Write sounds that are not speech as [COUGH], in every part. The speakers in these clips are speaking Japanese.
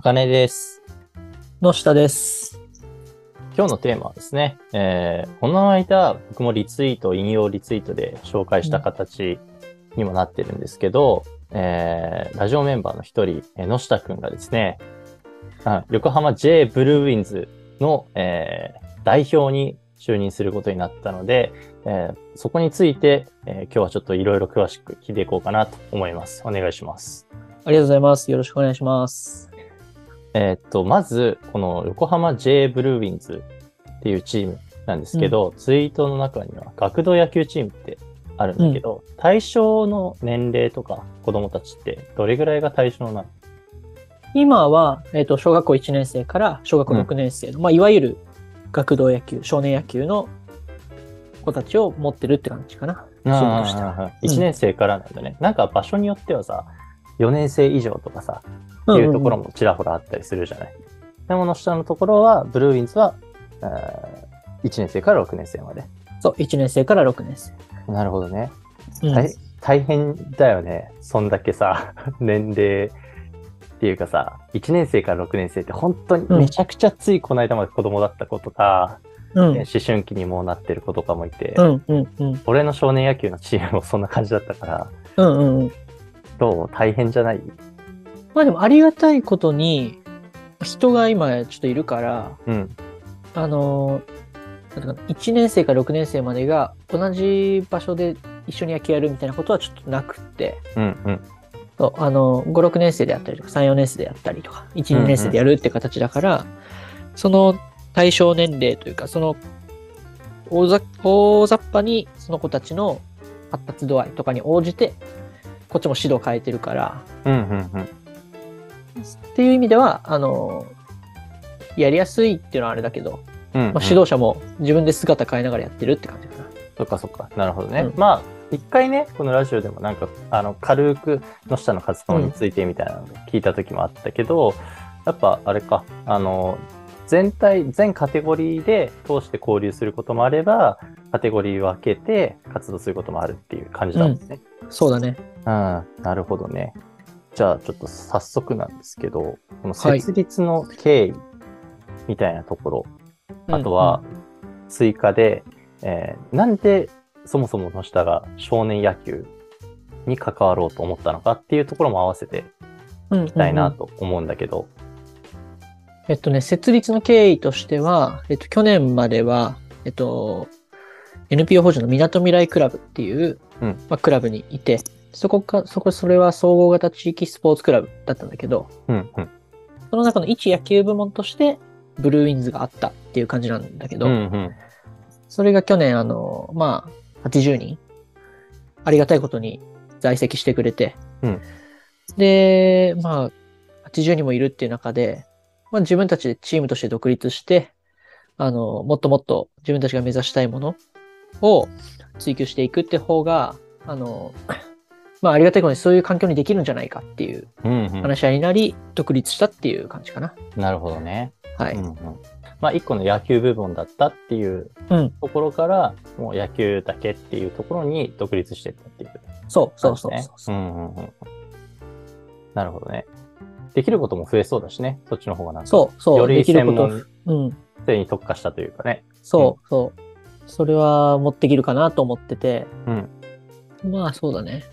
あかねです。の下です。今日のテーマはですね、えーこの間僕もリツイート、引用リツイートで紹介した形にもなってるんですけど、えーラジオメンバーの一人、えー野下くんがですね、あ横浜 J ブルーウィンズの、えー代表に就任することになったので、えーそこについて、えー今日はちょっといろいろ詳しく聞いていこうかなと思います。お願いします。ありがとうございます。よろしくお願いします。えーっと、まず、この横浜 J ブルーウィンズっていうチームなんですけど、ツイートの中には学童野球チームってあるんだけど、対象の年齢とか子供たちってどれぐらいが対象なの？今は、えっ、と、小学校1年生から小学校6年生の、まあ、いわゆる学童野球、少年野球の子たちを持ってるって感じかな。チームとしては。1年生からなんだね。なんか場所によってはさ、4年生以上とかさ、っていうところもちらほらあったりするじゃない。でもの下のところは、ブルーウィンズは、えー1年生から6年生まで。そう、1年生から6年生。なるほどね。うん大大変だよね。そんだけさ、[LAUGHS] 年齢っていうかさ、1年生から6年生って本当にめちゃくちゃついこの間まで子供だった子とか、うん。思春期にもうなってる子とかもいて、うん、うん、うん。俺の少年野球のチームもそんな感じだったから、うん、うん、うん。どう？大変じゃない？まあでもありがたいことに、人が今ちょっといるから、うん。あのー、なんていうかな1年生から6年生までが同じ場所で一緒に野球やるみたいなことはちょっとなくって、うんうん。そうあの、5、6年生でやったりとか、3、4年生でやったりとか、1、2年生でやるって形だから、その対象年齢というか、その大ざ大雑把にその子たちの発達度合いとかに応じて、こっちも指導変えてるから、うんうんうん。っていう意味では、あの、やりやすいっていうのはあれだけど、うんうんまあ、指導者も自分で姿変えながらやってるって感じかな。そっかそっか。なるほどね。うんまあ、一回ね、このラジオでもなんか、あの、軽くの下の活動についてみたいなのを聞いた時もあったけど、やっぱあれか、あの、全体、全カテゴリーで通して交流することもあれば、カテゴリー分けて活動することもあるっていう感じだもんね。そうだね。うん、なるほどね。じゃあ、ちょっと早速なんですけど、このはい設立の経緯みたいなところ、あとは、追加で、えーなんでそもそもの下が少年野球に関わろうと思ったのかっていうところも合わせてうん、いきたいなうんうんと思うんだけど、えっとね、設立の経緯としては、えっと、去年までは、えっと、NPO 法人の港未来クラブっていう、うん。まあ、クラブにいて、そこか、そこ、それは総合型地域スポーツクラブだったんだけど、うんうん。その中の一野球部門として、ブルーウィンズがあったっていう感じなんだけど、うんうん。それが去年、あの、まあ、80人、ありがたいことに在籍してくれて、うん。で、まあ、80人もいるっていう中で、まあ自分たちでチームとして独立して、あの、もっともっと自分たちが目指したいものを追求していくって方が、あの、まあありがたいことにそういう環境にできるんじゃないかっていううんうん話し合いになり、独立したっていう感じかな。なるほどね。はい。うんうんまあ、一個の野球部門だったっていううんところから、もう野球だけっていうところに独立していったっていうそうそうそうそうそう。んうんうんなるほどね。できることも増えそうだしね、そっちの方がなんか。そうそう。より専門。うん。性に特化したというかね。そう、そう。それは持ってきるかなと思ってて、うん。まあそうだね。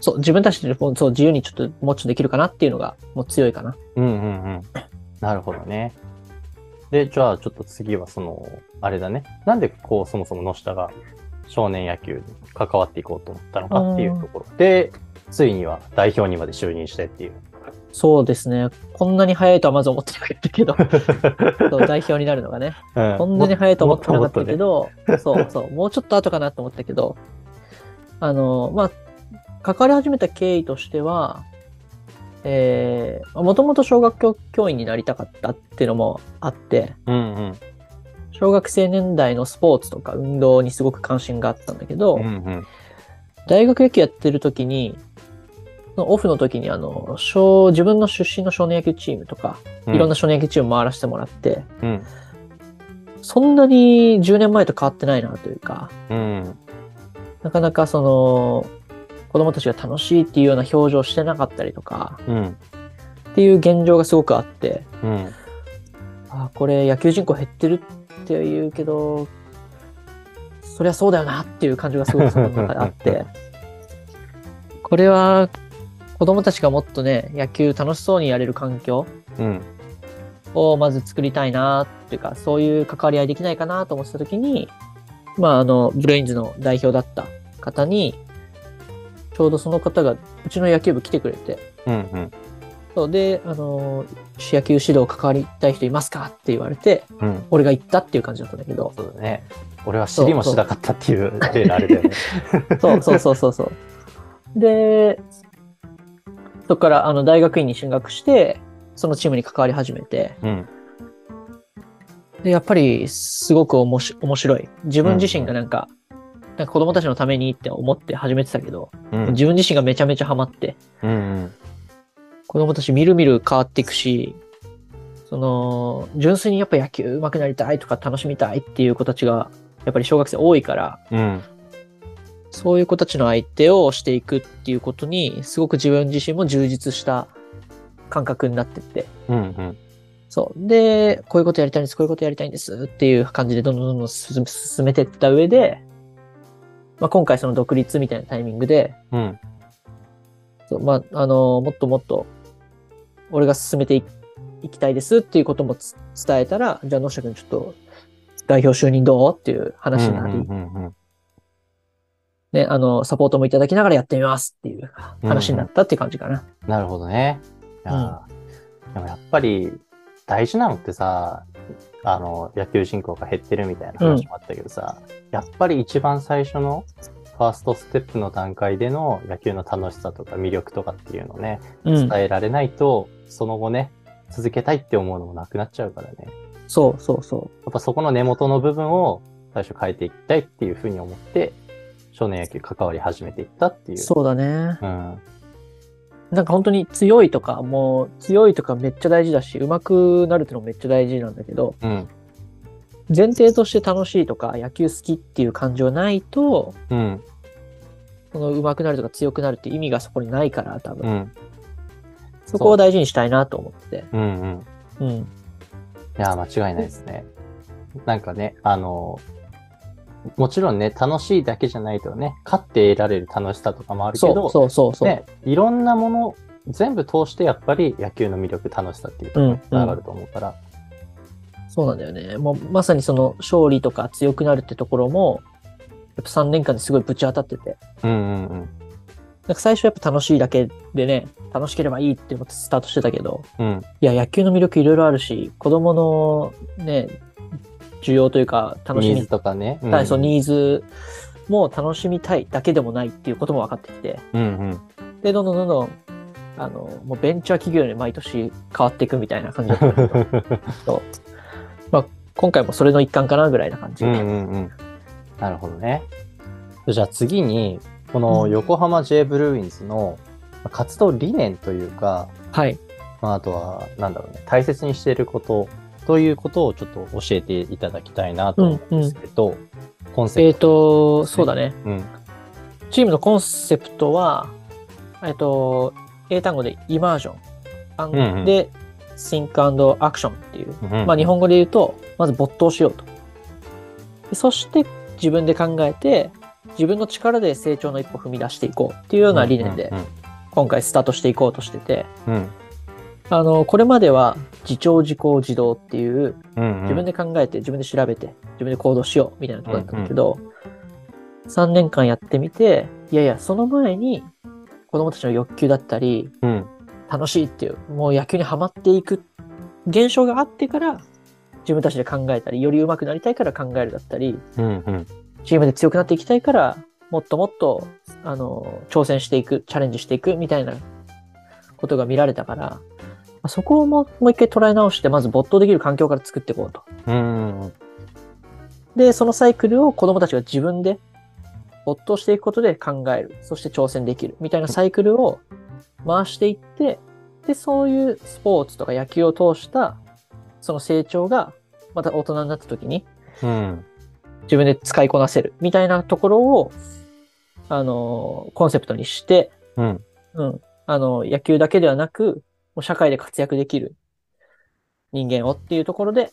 そう、自分たちでもそう自由にちょっともうちょっとできるかなっていうのがもう強いかな。うんうんうん。なるほどね。で、じゃあちょっと次はその、あれだね。なんでこう、そもそも野下が少年野球に関わっていこうと思ったのかっていうところで、ついには代表にまで就任してっていう。そうですね。こんなに早いとはまず思ってなかったけど、[LAUGHS] 代表になるのがね。うんこんなに早いと思ってなかったけもど、そうそう、もうちょっと後かなと思ったけど、あの、まあ、関わり始めた経緯としては、えー、もともと小学教教員になりたかったっていうのもあって、うんうん。小学生年代のスポーツとか運動にすごく関心があったんだけど、うんうん。大学野球やってる時に、オフの時にあの、小、自分の出身の少年野球チームとか、いろんな少年野球チーム回らせてもらって、うん。そんなに10年前と変わってないなというか、うん。なかなかその、子供たちが楽しいっていうような表情してなかったりとか、うん。っていう現状がすごくあって、うん。あこれ野球人口減ってるって言うけど、そりゃそうだよなっていう感じがすごくその中であって、これは子供たちがもっとね、野球楽しそうにやれる環境うん。をまず作りたいなっていうか、そういう関わり合いできないかなと思ってた時に、まああの、ブレインズの代表だった方に、ちょうどその方がうちの野球部来てくれて、うん。うん。そうで、あの、野球指導関わりたい人いますかって言われて、うん。俺が行ったっていう感じだったんだけど、そうだね。俺は知りもしなかったっていう例のあれだよね。そうそうそうそうそう。で、そこからあの大学院に進学して、そのチームに関わり始めて、うん。で、やっぱりすごくおもし面白い。自分自身がなんか、なんか子供たちのためにって思って始めてたけど、うん。自分自身がめちゃめちゃハマって、うん。うん。子供たちみるみる変わっていくし、その、純粋にやっぱ野球上手くなりたいとか楽しみたいっていう子たちが、やっぱり小学生多いから、うん。そういう子たちの相手をしていくっていうことに、すごく自分自身も充実した感覚になってって。うん。うん。そう。で、こういうことやりたいんです、こういうことやりたいんですっていう感じでどんどんどんどん進進めていった上で、まあ、今回その独立みたいなタイミングで、うん。そうまあ、あのもっともっと、俺が進めていいきたいですっていうこともつ伝えたら、じゃあ野下君ちょっと代表就任どうっていう話になり、うん。うん。ね、あの、サポートもいただきながらやってみますっていう話になったっていう感じかな。なるほどね。いやーでもやっぱり大事なのってさ、あの、野球人口が減ってるみたいな話もあったけどさ、やっぱり一番最初のファーストステップの段階での野球の楽しさとか魅力とかっていうのをね、うん伝。えられないと、その後ね、続けたいって思うのもなくなっちゃうからね。そうそうそやっぱそこの根元の部分を最初変えていきたいっていうふうに思って、少年野球関わり始めていったっていう。う。そうだね。うん。なんか本当に強いとか、もう強いとかめっちゃ大事だし、上手くなるってのもめっちゃ大事なんだけど、うん。前提として楽しいとか、野球好きっていう感情がないと、うん。その上手くなるとか強くなるって意味がそこにないから、多分。うん。そこを大事にしたいなと思って。うん。うん。うん。いや、間違いないですね。なんかね、あの、もちろんね、楽しいだけじゃないとね、勝って得られる楽しさとかもあるけそうど、そうそうそう。ね、いろんなもの、全部通してやっぱり野球の魅力、楽しさっていうところにつながると思うから、そうなんだよね。もうまさにその勝利とか強くなるってところも、やっぱ3年間ですごいぶち当たってて。うんうんうん。なんか最初やっぱ楽しいだけでね、楽しければいいって思ってスタートしてたけど、うん。いや、野球の魅力いろいろあるし、子供のね、需要というか、楽しみニーズとかね。たい、そう、ニーズも楽しみたいだけでもないっていうことも分かってきて、うんうん。で、どんどんどんどん、あの、もうベンチャー企業に毎年変わっていくみたいな感じだったんだけど、まあ、今回もそれの一環かなぐらいな感じ。うんうんうん。なるほどね。じゃあ次に、この横浜 J ブルーインズのまあ活動理念というか、はい。まあ、あとは、なんだろうね、大切にしていることということをちょっと教えていただきたいなと思うんですけど、コンセえっ、プト。と、そうだね。うん。チームのコンセプトは、えっ、と、英単語でイマージョン。うんうんで、think and action っていう。うんまあ日本語で言うと、まず没頭しようと。でそして自分で考えて、自分の力で成長の一歩踏み出していこうっていうような理念でうん今回スタートしていこうとしてて、うんあの、これまでは自重自行自動っていううんうん。自分で考えて自分で調べて自分で行動しようみたいなところだったんだけど、3年間やってみて、いやいや、その前に子供たちの欲求だったり、うん。楽しいっていう、もう野球にはまっていく現象があってから、自分たちで考えたり、より上手くなりたいから考えるだったり、うんうん。チームで強くなっていきたいから、もっともっと、あの、挑戦していく、チャレンジしていくみたいなことが見られたから、そこをもう一回捉え直して、まず没頭できる環境から作っていこうと。うんうん。で、そのサイクルを子供たちが自分で没頭していくことで考える。そして挑戦できる。みたいなサイクルを回していって、で、そういうスポーツとか野球を通した、その成長が、また大人になった時にうん。自分で使いこなせる。みたいなところを、あの、コンセプトにして、うん。うん。あの、野球だけではなく、う社会で活躍できる人間をっていうところで、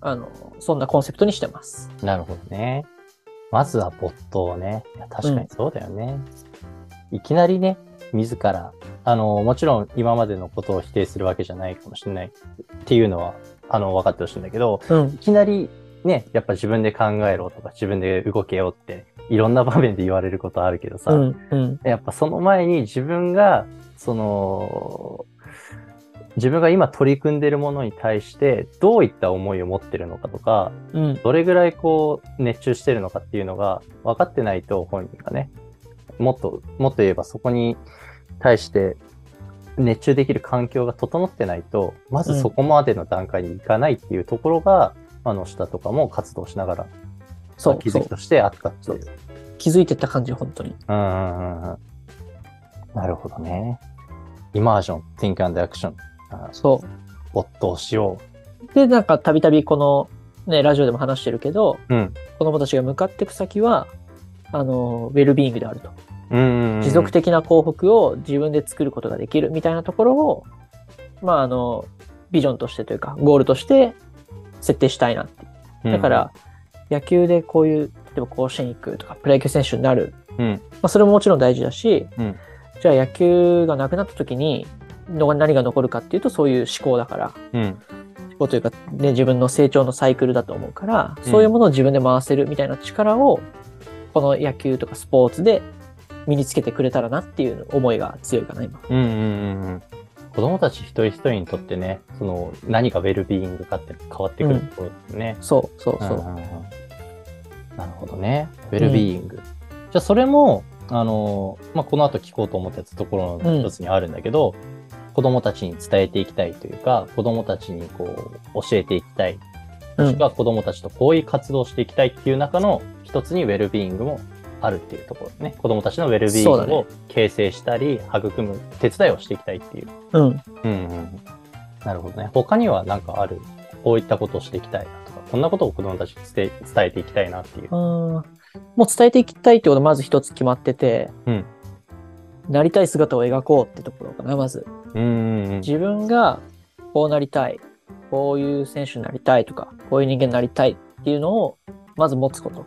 あの、そんなコンセプトにしてます。なるほどね。まずは没頭ね。確かにそうだよね。いきなりね、自ら、あの、もちろん今までのことを否定するわけじゃないかもしれないっていうのは、あの、分かってほしいんだけど、うんい。きなりね、やっぱ自分で考えろとか自分で動けよって、いろんな場面で言われることあるけどさ、うん。うん。やっぱその前に自分が、その、自分が今取り組んでるものに対してどういった思いを持ってるのかとか、うん。どれぐらいこう熱中してるのかっていうのが分かってないと本人がね、もっと、もっと言えばそこに対して熱中できる環境が整ってないと、まずそこまでの段階に行かないっていうところが、あの下とかも活動しながらそう、気づき。としてあったっていう。気づいてった感じ、本当に。うんうんうんうん。なるほどね。イマージョン、think and action。あそ没頭しよう。で、なんか、たびたびこの、ね、ラジオでも話してるけど、う。うん。子供たちが向かっていく先は、あの、ウェルビーイングであると。うんうんうん。持続的な幸福を自分で作ることができるみたいなところを、まあ、あの、ビジョンとしてというか、ゴールとして設定したいなって。うんだか、ら、野球でこういう、例えば甲子園行くとか、プロ野球選手になる。うん。まあ、それももちろん大事だし、うんじゃあ野球がなくなった時に、の何が残るかっていうと、そういう思考だから、うん。思考というか、ね、自分の成長のサイクルだと思うから、うんそういうものを自分で回せるみたいな力を、この野球とかスポーツで身につけてくれたらなっていう思いが強いかな、今。うんうんうんうん。子供たち一人一人にとってね、その何がウェルビーイングかって変わってくるところですね。そう、そう、そう。んんんなるほどね。ウェルビーイング。じゃあそれも、あの、まあ、この後聞こうと思ったところの一つにあるんだけど、子供たちに伝えていきたいというか、子供たちにこう、教えていきたい。もしくは子供たちとこういう活動をしていきたいっていう中の一つにウェルビーイングもあるっていうところね。子供たちのウェルビーイングを形成したり、育む手伝いをしていきたいっていう。うん。うんうん。なるほどね。他には何かある？こういったことをしていきたいなとか、こんなことを子供たちに伝えていきたいなっていう。うんもう伝えていきたいってことまず一つ決まってて、うんなりたい姿を描こうってところかな、まず。うんうんうん。自分がこうなりたい、こういう選手になりたいとか、こういう人間になりたいっていうのをまず持つこと。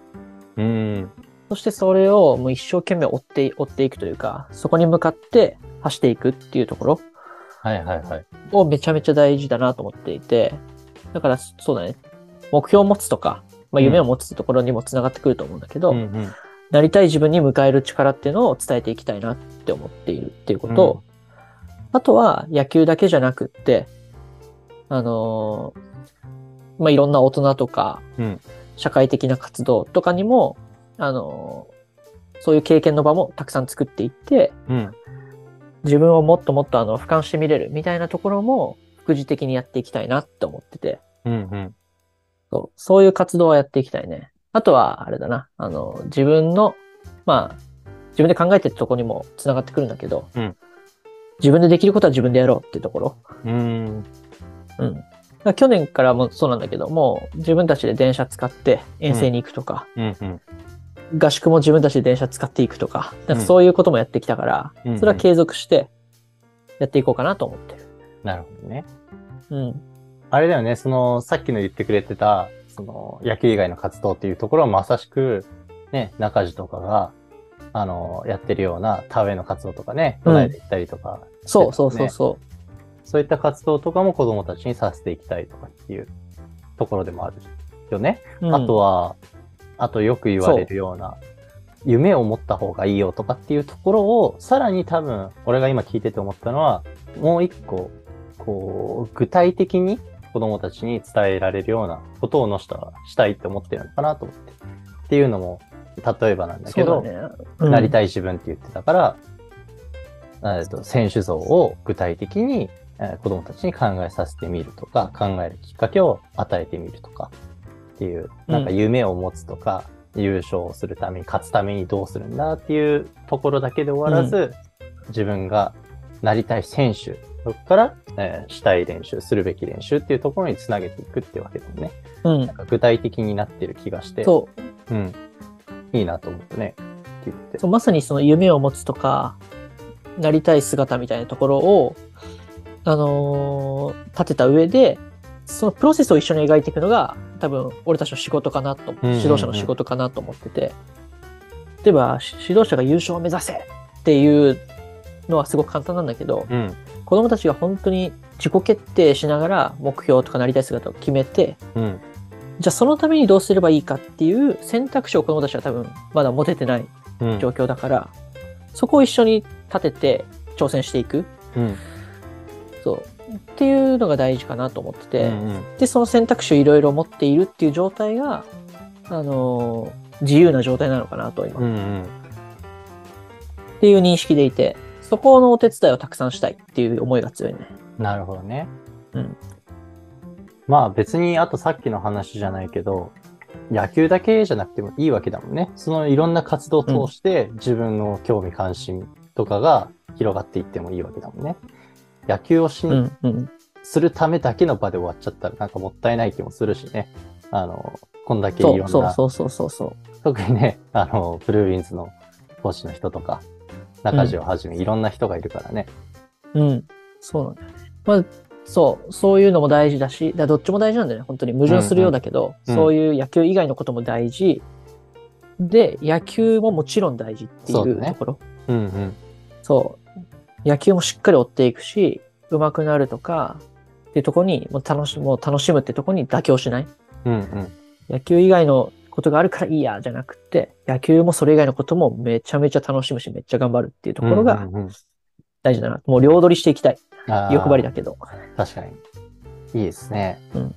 うん。そしてそれをもう一生懸命追って、追っていくというか、そこに向かって走っていくっていうところはいはいはい。をめちゃめちゃ大事だなと思っていて、だからそうだね、目標を持つとか、まあ、夢を持つところにもつながってくると思うんだけど、うんうん。なりたい自分に迎える力っていうのを伝えていきたいなって思っているっていうこと、あとは野球だけじゃなくって、あのーまあ、いろんな大人とか、うん社会的な活動とかにも、あのーそういう経験の場もたくさん作っていって、うん。自分をもっともっとあの俯瞰してみれるみたいなところも副次的にやっていきたいなって思ってて、うんうん。そうそういう活動をやっていきたいね。あとは、あれだな、あの、自分の、まあ、自分で考えてるところにもつながってくるんだけど、うん自分でできることは自分でやろうっていうところ。うん。うん。去年からもそうなんだけども、自分たちで電車使って遠征に行くとか、うんうん。合宿も自分たちで電車使っていくとか、なんかうんそういうこともやってきたから、うんそれは継続してやっていこうかなと思ってる。なるほどね。うん。あれだよね、その、さっきの言ってくれてた、その、野球以外の活動っていうところはまさしく、ね、中地とかが、あの、やってるような田植えの活動とかね、うん。都内で行ったりとか、そうそうそうそそう。いった活動とかも子供たちにさせていきたいとかっていうところでもあるよね。う。うん。あとは、あとよく言われるような、夢を持った方がいいよとかっていうところを、さらに多分、俺が今聞いてて思ったのは、もう一個、こう、具体的に子供たちに伝えられるようなことをのした、したいって思ってるのかなと思って。っていうのも、例えばなんだけど、ね。うんなりたい自分って言ってたから、えっと選手像を具体的に、えー子供たちに考えさせてみるとか、考えるきっかけを与えてみるとかっていう、なんか夢を持つとか、優勝するために、勝つためにどうするんだっていうところだけで終わらず、自分がなりたい選手、そこから、えーしたい練習、するべき練習っていうところにつなげていくってわけだよね。うんなん。か具体的になってる気がして、そう。うん。いいなと思ってね。聞いててそうまさにその夢を持つとか、なりたい姿みたいなところを、あのー立てた上で、そのプロセスを一緒に描いていくのが、多分、俺たちの仕事かなと、指導者の仕事かなと思ってて、例えば、し指導者が優勝を目指せっていうのはすごく簡単なんだけど、うん。子供たちが本当に自己決定しながら目標とかなりたい姿を決めて、うん。じゃあそのためにどうすればいいかっていう選択肢を子供たちは多分まだ持ててないうん。状況だから、そこを一緒に立てて挑戦していく。うん。そう。っていうのが大事かなと思ってて、うんうんで、その選択肢をいろいろ持っているっていう状態が、あのー自由な状態なのかなと今、っうんうん。ていう認識でいて、そこのお手伝いをたくさんしたいっていう思いが強いね。なるほどね。うん。まあ別にあとさっきの話じゃないけど、野球だけじゃなくてもいいわけだもんね。そのいろんな活動を通して自分の興味関心とかが広がっていってもいいわけだもんね。野球をし、うん、うん。するためだけの場で終わっちゃったらなんかもったいない気もするしね。あの、こんだけいろんな、そうそうそうそうそう。特にね、あの、ブルーウィンズのコーチの人とか、中地をはじめいろんな人がいるからね。うん。そうなんだよね。まあ、そう、そういうのも大事だし、だどっちも大事なんだよね。本当に矛盾するようだけど、うんうんそういう野球以外のことも大事。で、野球ももちろん大事っていそうところ。うんうん。そう。野球もしっかり追っていくし、上手くなるとか、っていうところに、もう楽しもう楽しむってところに妥協しない。うんうん。野球以外のことがあるからいいや、じゃなくて、野球もそれ以外のこともめちゃめちゃ楽しむし、めっちゃ頑張るっていうところがうんうんうん大事だな。もう両取りしていきたい。欲張りだけど。確かに。いいですね。うん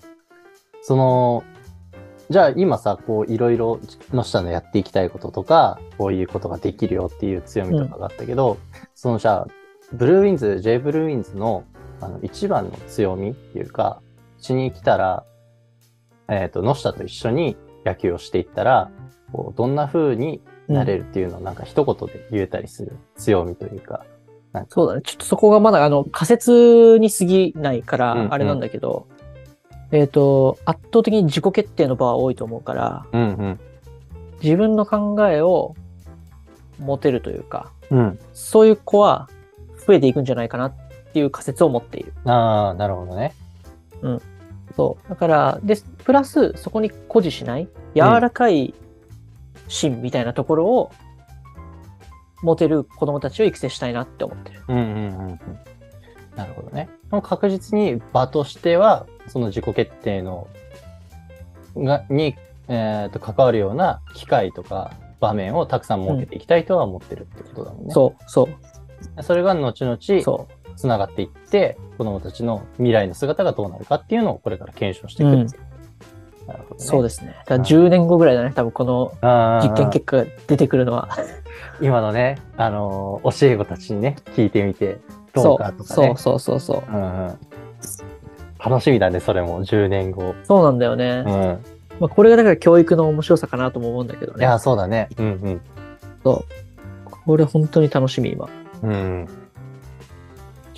その、じゃあ今さ、こういろいろの下のやっていきたいこととか、こういうことができるよっていう強みとかがあったけど、そのじゃあ、ブルーウィンズ、J ブルーウィンズのあの一番の強みっていうか、うちに来たら、えっ、と、野下と一緒に野球をしていったら、こうどんな風になれるっていうのをなんか一言で言えたりする強みというか、かそうだね。ちょっとそこがまだ、あの、仮説に過ぎないかうんうんら、あれなんだけど、えっ、と、圧倒的に自己決定の場は多いと思うから、うん自分の考えを持てるというか、うん。うん。そういう子は増えていくんじゃないかなっていう仮説を持っている。ああ、なるほどね。そう。だから、で、プラス、そこに誇示しない、柔らかい芯みたいなところを持てる子供たちを育成したいなって思ってる。うんうんうんうん。なるほどね。確実に場としては、その自己決定の、が、に、えっ、と、関わるような機会とか場面をたくさん設けていきたいとは思ってるってことだもんね。そう、そう、それが後々、そう。つながっていって、子供たちの未来の姿がどうなるかっていうのをこれから検証していくっていう。なるほどね。そうですね。だから10年後ぐらいだね、多分この実験結果が出てくるのは。[LAUGHS] 今のね、あのー教え子たちにね、聞いてみて、どそうう、かとかねそう。そうそうそう。うんうん。楽しみだね、それも、10年後。そうなんだよね。うん。まあ、これがだから教育の面白さかなとも思うんだけどね。いや、そうだね。うんこれ本当に楽しみ、今。うん。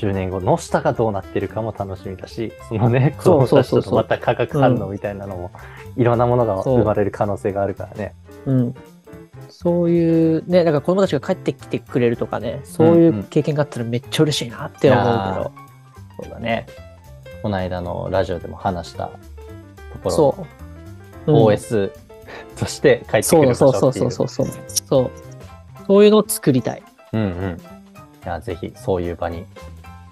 うん。10年後、の下がどうなってるかも楽しみだし、そのね、子供たちそうそうそうそうとまた化学反応みたいなのも、いろんなものがそう生まれる可能性があるからね。うん。そういう、ね、だから子供たちが帰ってきてくれるとかね、そういんうんう経験があったらめっちゃ嬉しいなって思うけど。そうだね。この間のラジオでも話したところそう。うん OS として帰ってくそうる場そうそう所っていう。そうそうそう。そう。そういうのを作りたい。うんうん。いや、ぜひそういう場に、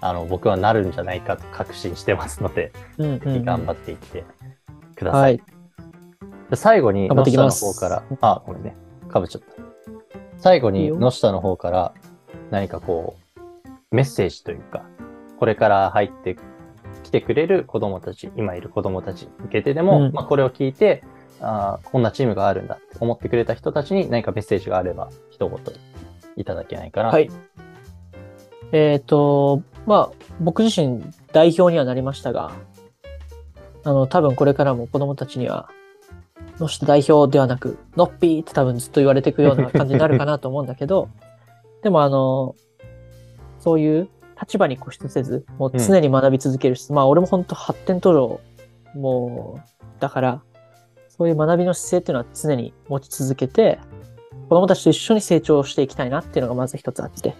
あの、僕はなるんじゃないかと確信してますので、うんうん、うん。頑張っていってくださ。はいい。で最後に、野下の方から、あ、ごめんね。かぶっちゃった。最後に、野下の方から何かこう、メッセージというか、これから入ってきてくれる子供たち、今いる子供たちに向けてでも、うんまあこれを聞いて、あーこんなチームがあるんだって思ってくれた人たちに何かメッセージがあれば、一言いただけないかな。はい。えっ、と、まあ、僕自身代表にはなりましたが、あの、多分これからも子供たちには、の下代表ではなく、のっぴーって多分ずっと言われていくような感じになるかなと思うんだけど、[LAUGHS] でもあの、そういう立場に固執せず、もう常に学び続けるし、まあ俺も本当発展途上、もう、だから、そういう学びの姿勢っていうのは常に持ち続けて、子供たちと一緒に成長していきたいなっていうのがまず一つあって。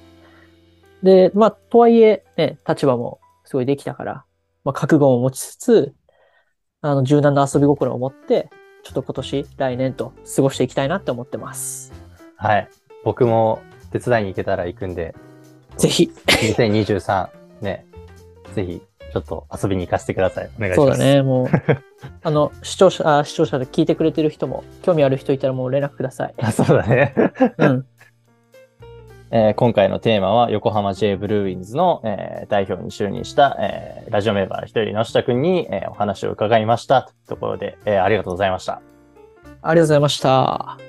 で、まあ、とはいえ、ね、立場もすごいできたから、まあ、覚悟を持ちつつ、あの、柔軟な遊び心を持って、ちょっと今年、来年と過ごしていきたいなって思ってます。はい。僕も手伝いに行けたら行くんで、ぜひ。2023ね、ぜひちょっと遊びに行かせてください。お願いします。そうだ。ね、もう。[LAUGHS] あの、視聴者、あ視聴者で聞いてくれてる人も、興味ある人いたらもう連絡ください。あ [LAUGHS] そうだね。うん。えー今回のテーマは横浜 J ブルーインズの、えー代表に就任した、えーラジオメンバー一人の下くんに、えーお話を伺いましたとところで、えーありがとうございました。ありがとうございました。